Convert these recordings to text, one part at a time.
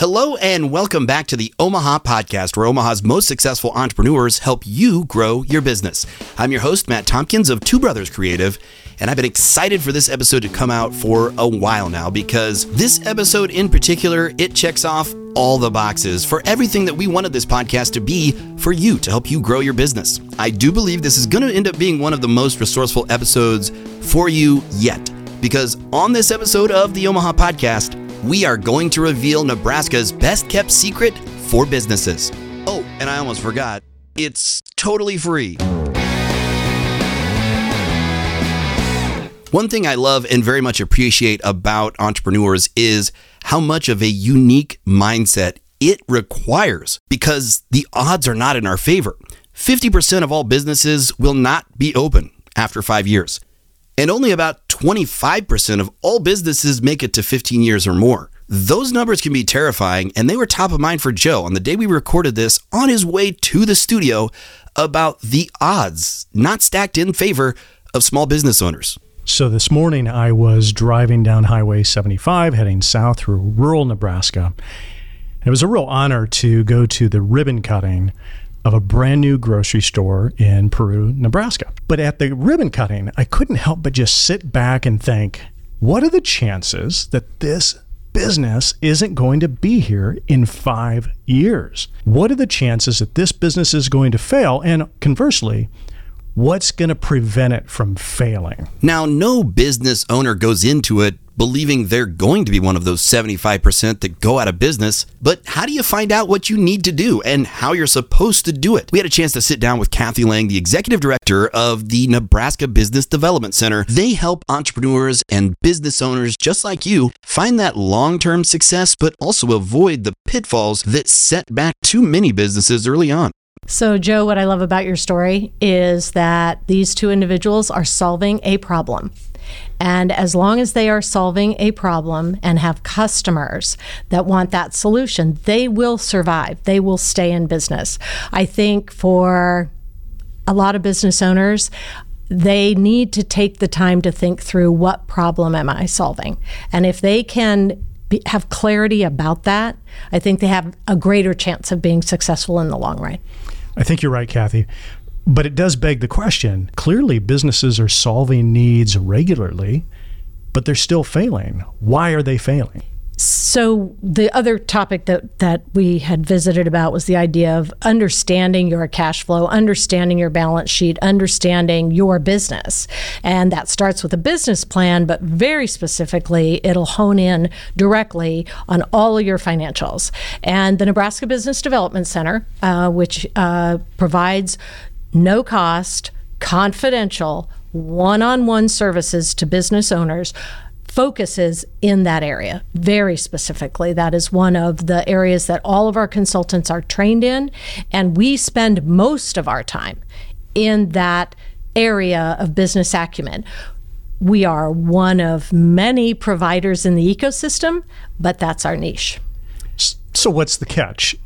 Hello and welcome back to the Omaha Podcast, where Omaha's most successful entrepreneurs help you grow your business. I'm your host, Matt Tompkins of Two Brothers Creative, and I've been excited for this episode to come out for a while now because this episode in particular, it checks off all the boxes for everything that we wanted this podcast to be for you to help you grow your business. I do believe this is going to end up being one of the most resourceful episodes for you yet because on this episode of the Omaha Podcast, we are going to reveal Nebraska's best kept secret for businesses. Oh, and I almost forgot, it's totally free. One thing I love and very much appreciate about entrepreneurs is how much of a unique mindset it requires because the odds are not in our favor. 50% of all businesses will not be open after five years and only about 25% of all businesses make it to 15 years or more. Those numbers can be terrifying, and they were top of mind for Joe on the day we recorded this on his way to the studio about the odds not stacked in favor of small business owners. So this morning I was driving down Highway 75 heading south through rural Nebraska. It was a real honor to go to the ribbon cutting of a brand new grocery store in Peru, Nebraska. But at the ribbon cutting, I couldn't help but just sit back and think, what are the chances that this business isn't going to be here in five years? What are the chances that this business is going to fail? And conversely, what's going to prevent it from failing? Now, no business owner goes into it believing they're going to be one of those 75% that go out of business. But how do you find out what you need to do and how you're supposed to do it? We had a chance to sit down with Cathy Lang, the executive director of the Nebraska Business Development Center. They help entrepreneurs and business owners just like you find that long term success, but also avoid the pitfalls that set back too many businesses early on. So, Joe, what I love about your story is that these two individuals are solving a problem. And as long as they are solving a problem and have customers that want that solution, they will survive. They will stay in business. I think for a lot of business owners, they need to take the time to think through what problem am I solving? And if they can be, have clarity about that, I think they have a greater chance of being successful in the long run. I think you're right, Cathy. But it does beg the question clearly, businesses are solving needs regularly, but they're still failing. Why are they failing? So the other topic that that we had visited about was the idea of understanding your cash flow, understanding your balance sheet, understanding your business. And that starts with a business plan, but very specifically, it'll hone in directly on all of your financials. And the Nebraska Business Development Center, uh, which uh, provides no cost, confidential, one on one services to business owners focuses in that area very specifically. That is one of the areas that all of our consultants are trained in. And we spend most of our time in that area of business acumen. We are one of many providers in the ecosystem, but that's our niche. So, what's the catch?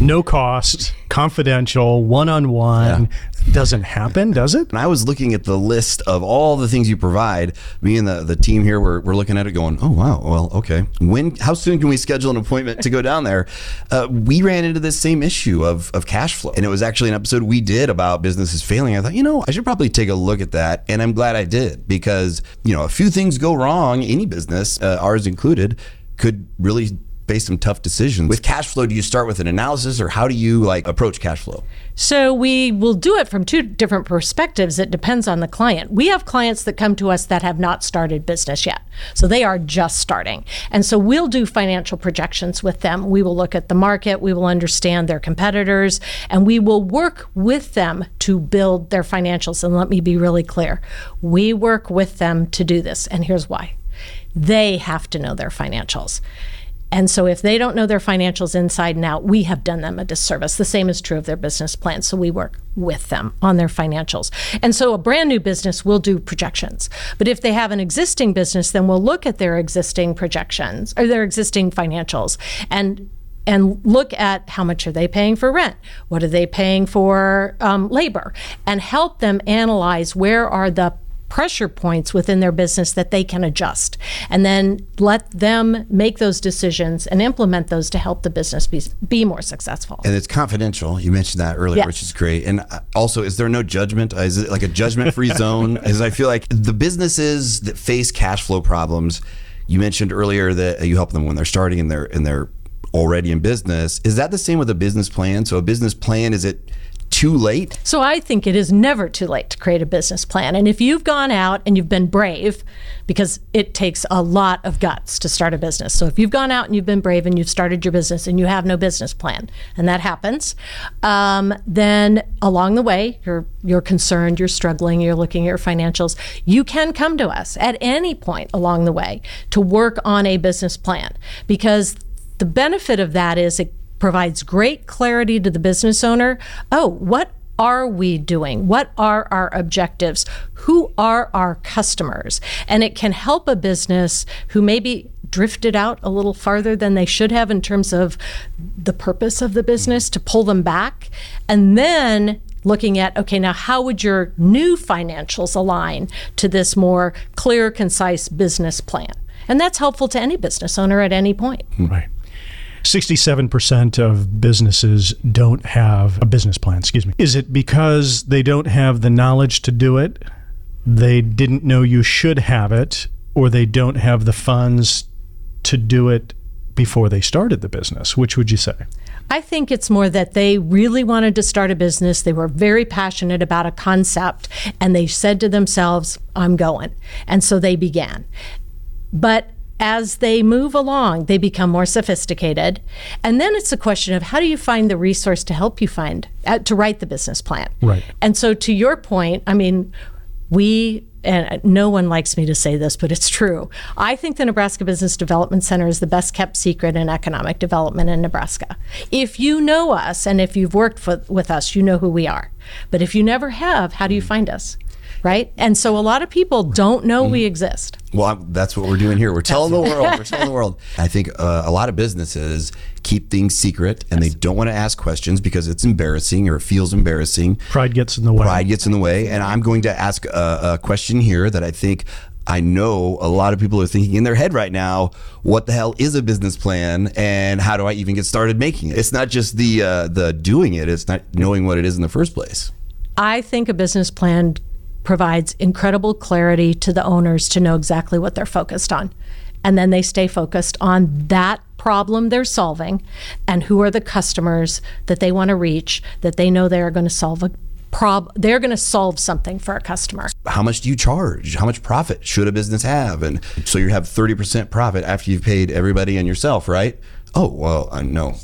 No cost, confidential, one on one. Doesn't happen, does it? And I was looking at the list of all the things you provide. Me and the, the team here, we're, we're looking at it going, oh, wow, well, okay. When, how soon can we schedule an appointment to go down there? Uh, we ran into this same issue of, of cash flow. And it was actually an episode we did about businesses failing. I thought, you know, I should probably take a look at that. And I'm glad I did because, you know, a few things go wrong, any business, uh, ours included, could really face some tough decisions. With cash flow, do you start with an analysis or how do you like approach cash flow? So we will do it from two different perspectives. It depends on the client. We have clients that come to us that have not started business yet. So they are just starting. And so we'll do financial projections with them. We will look at the market, we will understand their competitors, and we will work with them to build their financials. And let me be really clear. We work with them to do this. And here's why. They have to know their financials. And so if they don't know their financials inside and out, we have done them a disservice. The same is true of their business plans. So we work with them on their financials. And so a brand new business will do projections. But if they have an existing business, then we'll look at their existing projections or their existing financials and and look at how much are they paying for rent what are they paying for um, labor and help them analyze where are the pressure points within their business that they can adjust and then let them make those decisions and implement those to help the business be, be more successful. And it's confidential. You mentioned that earlier, Yes. which is great. And uh, also, is there no judgment? Is it like a judgment free zone? As I feel like the businesses that face cash flow problems, you mentioned earlier that you help them when they're starting and they're and they're already in business. Is that the same with a business plan? So a business plan is it too late? So I think it is never too late to create a business plan. And if you've gone out and you've been brave, because it takes a lot of guts to start a business. So if you've gone out and you've been brave and you've started your business and you have no business plan, and that happens, um, then along the way you're you're concerned, you're struggling, you're looking at your financials. You can come to us at any point along the way to work on a business plan because the benefit of that is it provides great clarity to the business owner. Oh, what are we doing? What are our objectives? Who are our customers? And it can help a business who maybe drifted out a little farther than they should have in terms of the purpose of the business to pull them back. And then looking at okay now how would your new financials align to this more clear concise business plan and that's helpful to any business owner at any point Right. 67% of businesses don't have a business plan, excuse me. Is it because they don't have the knowledge to do it? They didn't know you should have it, or they don't have the funds to do it before they started the business? Which would you say? I think it's more that they really wanted to start a business. They were very passionate about a concept and they said to themselves, I'm going. And so they began. But as they move along, they become more sophisticated. And then it's a question of how do you find the resource to help you find, uh, to write the business plan? Right. And so, to your point, I mean, we, and no one likes me to say this, but it's true. I think the Nebraska Business Development Center is the best kept secret in economic development in Nebraska. If you know us and if you've worked for, with us, you know who we are. But if you never have, how do you find us? Right? And so a lot of people don't know we exist. Well, I'm, that's what we're doing here. We're telling the world. We're telling the world. I think uh, a lot of businesses keep things secret and they don't want to ask questions because it's embarrassing or it feels embarrassing. Pride gets in the way. Pride gets in the way. And I'm going to ask a, a question here that I think I know a lot of people are thinking in their head right now, what the hell is a business plan and how do I even get started making it? It's not just the uh, the doing it, it's not knowing what it is in the first place. I think a business plan provides incredible clarity to the owners to know exactly what they're focused on. And then they stay focused on that problem they're solving and who are the customers that they want to reach that they know they are going to solve a prob they're going to solve something for a customer. How much do you charge? How much profit should a business have? And so you have 30% profit after you've paid everybody and yourself, right? Oh, well, uh, no.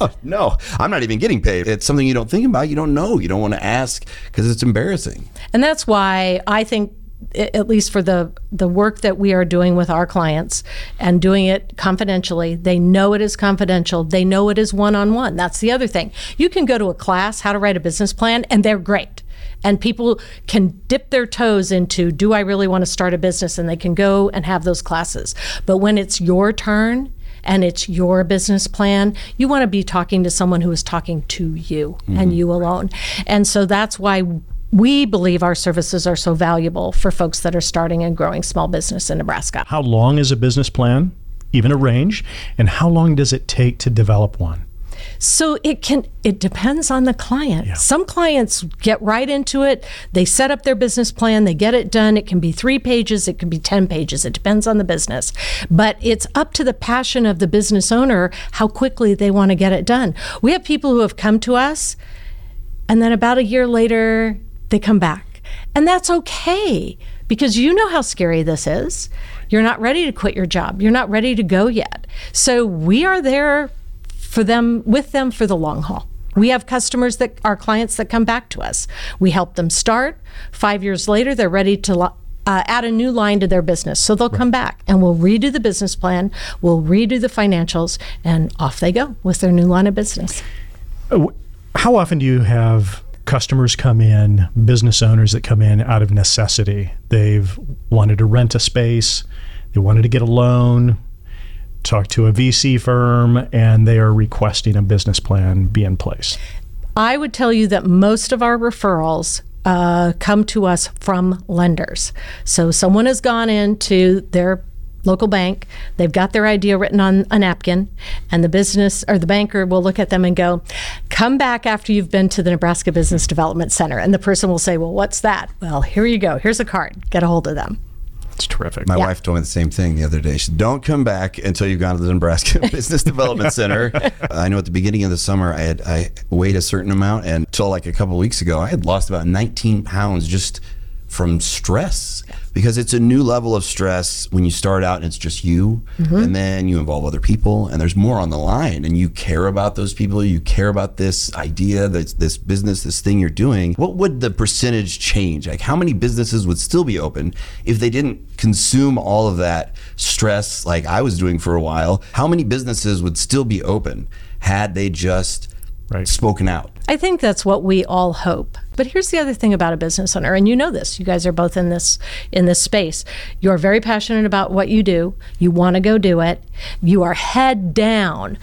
Oh, no, I'm not even getting paid. It's something you don't think about. You don't know. You don't want to ask because it's embarrassing. And that's why I think at least for the the work that we are doing with our clients and doing it confidentially they know it is confidential they know it is one on one that's the other thing you can go to a class how to write a business plan and they're great and people can dip their toes into do I really want to start a business and they can go and have those classes but when it's your turn and it's your business plan, you want to be talking to someone who is talking to you and mm-hmm. you alone. And so that's why we believe our services are so valuable for folks that are starting and growing small business in Nebraska. How long is a business plan, even a range? And how long does it take to develop one? So it can it depends on the client. Some clients get right into it. They set up their business plan, they get it done. It can be 3 pages, it can be 10 pages. It depends on the business. But it's up to the passion of the business owner how quickly they want to get it done. We have people who have come to us and then about a year later they come back. And that's okay because you know how scary this is. You're not ready to quit your job. You're not ready to go yet. So we are there for them with them for the long haul. We have customers that are clients that come back to us. We help them start. 5 years later they're ready to uh, add a new line to their business. So they'll come back and we'll redo the business plan, we'll redo the financials, and off they go with their new line of business. How often do you have customers come in, business owners that come in out of necessity? They've wanted to rent a space, they wanted to get a loan, talk to a VC firm, and they are requesting a business plan be in place. I would tell you that most of our referrals uh, come to us from lenders. So someone has gone into their local bank. They've got their idea written on a napkin, and the business or the banker will look at them and go, Come back after you've been to the Nebraska Business Development Center. And the person will say, Well, what's that? Well, here you go. Here's a card. Get a hold of them. It's terrific. My wife told me the same thing the other day. She said, "Don't come back until you've gone to the Nebraska Business Development Center." I know at the beginning of the summer, I had I weighed a certain amount, and until like a couple of weeks ago, I had lost about 19 pounds just from stress because it's a new level of stress when you start out and it's just you mm-hmm. and then you involve other people and there's more on the line and you care about those people you care about this idea this, this business this thing you're doing. What would the percentage change? Like how many businesses would still be open if they didn't consume all of that stress like I was doing for a while? How many businesses would still be open had they just Right. spoken out? I think that's what we all hope. But here's the other thing about a business owner, and you know this. You guys are both in this in this space. You're very passionate about what you do. You want to go do it. You are head down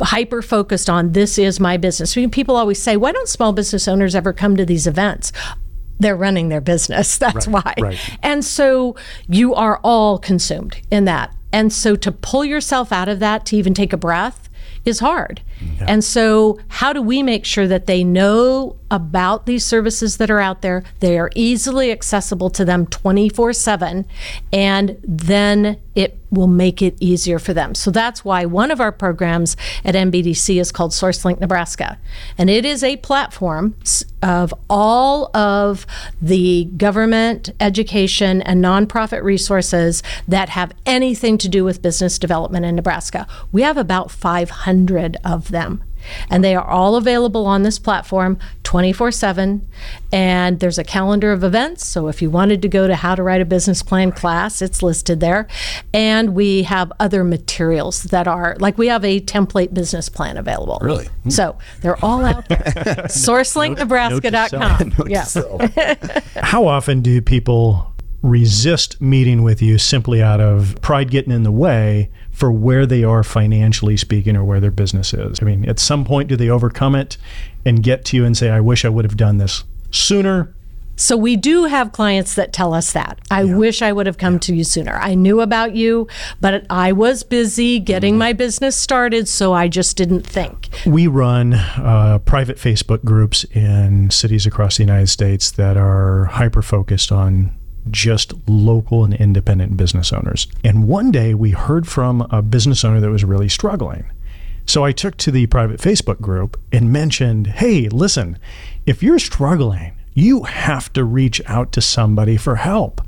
hyper focused on this is my business. People always say, why don't small business owners ever come to these events? They're running their business. That's why. right. And so you are all consumed in that. And so to pull yourself out of that, to even take a breath, is hard. And so, how do we make sure that they know about these services that are out there? They are easily accessible to them 24 7, and then it will make it easier for them. So, that's why one of our programs at NBDC is called SourceLink Nebraska. And it is a platform of all of the government, education, and nonprofit resources that have anything to do with business development in Nebraska. We have about 500 of them. And they are all available on this platform 24 7. And there's a calendar of events. So if you wanted to go to How to Write a Business Plan class, it's listed there. And we have other materials that are like we have a template business plan available. Really? So they're all out there. SourceLinkNebraska.com. Yeah. How often do people resist meeting with you simply out of pride getting in the way for where they are financially speaking or where their business is? I mean, at some point, do they overcome it and get to you and say, I wish I would have done this sooner? So we do have clients that tell us that. I wish I would have come to you sooner. I knew about you, but I was busy getting my business started, so I just didn't think. We run uh, private Facebook groups in cities across the United States that are hyper focused on just local and independent business owners. And one day we heard from a business owner that was really struggling. So I took to the private Facebook group and mentioned, hey, listen, if you're struggling, you have to reach out to somebody for help.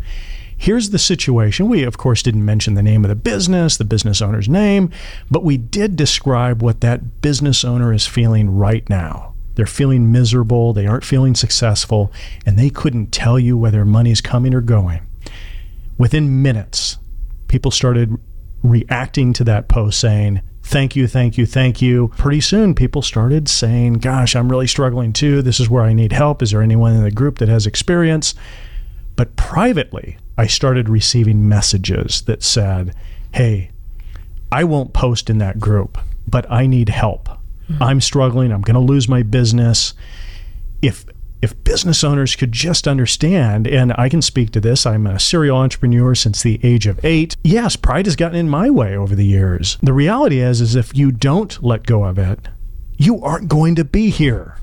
Here's the situation. We, of course, didn't mention the name of the business, the business owner's name, but we did describe what that business owner is feeling right now. They're feeling miserable, they aren't feeling successful, and they couldn't tell you whether money's coming or going. Within minutes, people started reacting to that post saying, Thank you, thank you, thank you. Pretty soon, people started saying, Gosh, I'm really struggling too. This is where I need help. Is there anyone in the group that has experience? But privately, I started receiving messages that said, Hey, I won't post in that group, but I need help. I'm struggling. I'm going to lose my business. If if business owners could just understand, and I can speak to this, I'm a serial entrepreneur since the age of eight. Yes, pride has gotten in my way over the years. The reality is, is if you don't let go of it, you aren't going to be here.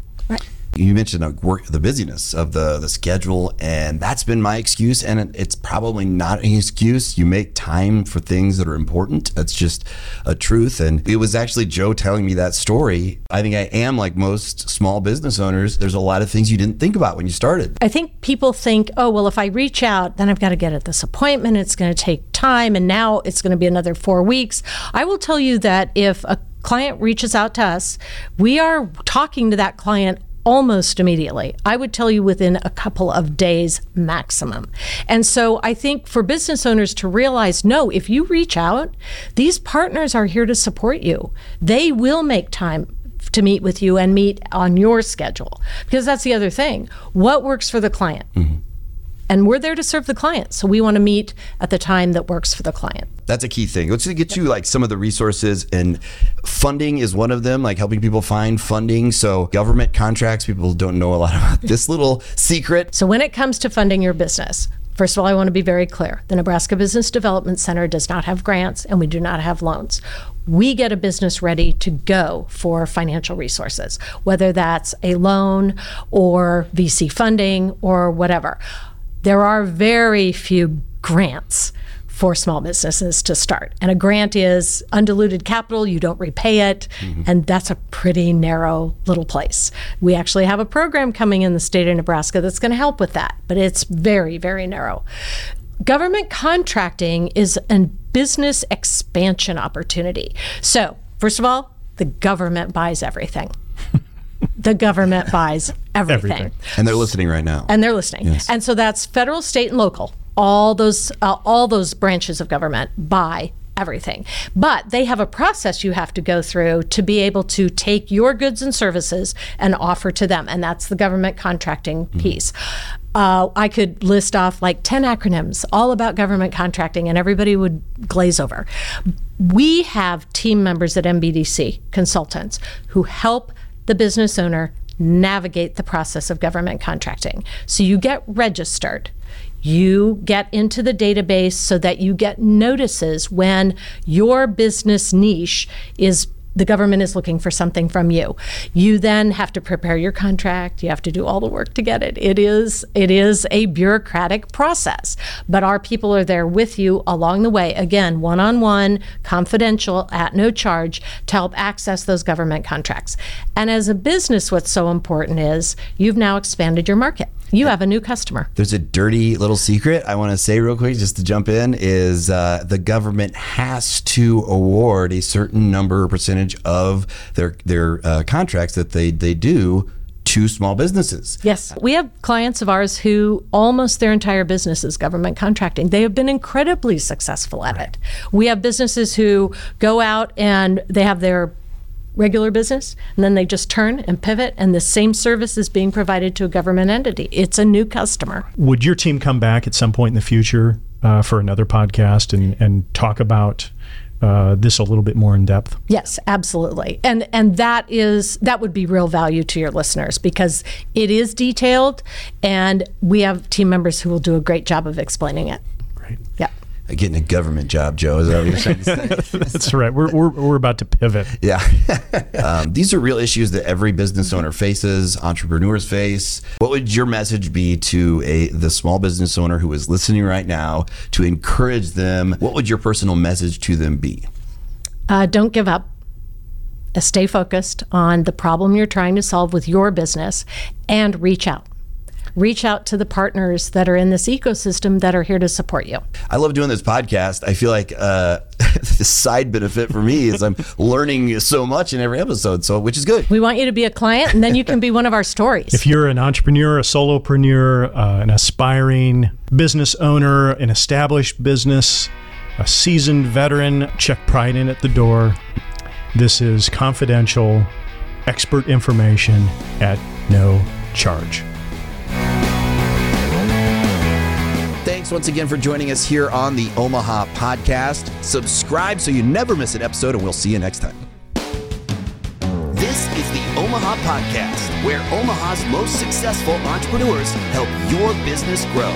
You mentioned uh, work, the busyness of the the schedule, and that's been my excuse. And it, it's probably not an excuse. You make time for things that are important. That's just a truth. And it was actually Joe telling me that story. I think I am like most small business owners. There's a lot of things you didn't think about when you started. I think people think, oh, well, if I reach out, then I've got to get at this appointment. It's going to take time. And now it's going to be another four weeks. I will tell you that if a client reaches out to us, we are talking to that client almost immediately. I would tell you within a couple of days maximum. And so I think for business owners to realize no, if you reach out, these partners are here to support you. They will make time to meet with you and meet on your schedule because that's the other thing. What works for the client? Mm-hmm. And we're there to serve the client. So we want to meet at the time that works for the client. That's a key thing. Let's get you like some of the resources and funding is one of them, like helping people find funding. So government contracts, people don't know a lot about this little secret. So when it comes to funding your business, First of all, I want to be very clear. The Nebraska Business Development Center does not have grants and we do not have loans. We get a business ready to go for financial resources, whether that's a loan or VC funding or whatever. There are very few grants for small businesses to start. And a grant is undiluted capital, you don't repay it, mm-hmm. and that's a pretty narrow little place. We actually have a program coming in the state of Nebraska that's going to help with that, but it's very, very narrow. Government contracting is a business expansion opportunity. So, first of all, the government buys everything. The government buys everything. everything. And they're listening right now. And they're listening. Yes. And so that's federal, state, and local all those uh, all those branches of government buy everything. But they have a process you have to go through to be able to take your goods and services and offer to them. And that's the government contracting mm-hmm. piece. Uh, I could list off like 10 acronyms all about government contracting, and everybody would glaze over. We have team members at NBDC, consultants, who help the business owner navigate the process of government contracting. So you get registered you get into the database so that you get notices when your business niche is the government is looking for something from you. You then have to prepare your contract. You have to do all the work to get it. It is it is a bureaucratic process, but our people are there with you along the way. Again, one-on-one, confidential, at no charge to help access those government contracts. And as a business what's so important is you've now expanded your market. You have a new customer. There's a dirty little secret I want to say real quick, just to jump in, is uh, the government has to award a certain number or percentage of their their uh, contracts that they they do to small businesses. Yes. We have clients of ours who almost their entire business is government contracting. They have been incredibly successful at right. it. We have businesses who go out and they have their regular business and then they just turn and pivot and the same service is being provided to a government entity. It's a new customer. Would your team come back at some point in the future uh, for another podcast and, and talk about uh, this a little bit more in depth? Yes absolutely. And and that is that would be real value to your listeners because it is detailed and we have team members who will do a great job of explaining it. Great. Yeah getting a government job, Joe. Is that what you're saying? That's right. We're, we're, we're about to pivot. Yeah. um, these are real issues that every business owner faces, entrepreneurs face. What would your message be to a the small business owner who is listening right now to encourage them? What would your personal message to them be? Uh, don't give up. Stay focused on the problem you're trying to solve with your business and reach out reach out to the partners that are in this ecosystem that are here to support you. I love doing this podcast. I feel like uh, the side benefit for me is I'm learning so much in every episode, so which is good. We want you to be a client, and then you can be one of our stories. If you're an entrepreneur, a solopreneur, uh, an aspiring business owner, an established business, a seasoned veteran, check Pride in at the door. This is confidential, expert information at no charge. Once again for joining us here on the Omaha Podcast. Subscribe so you never miss an episode, and we'll see you next time. This is the Omaha Podcast, where Omaha's most successful entrepreneurs help your business grow.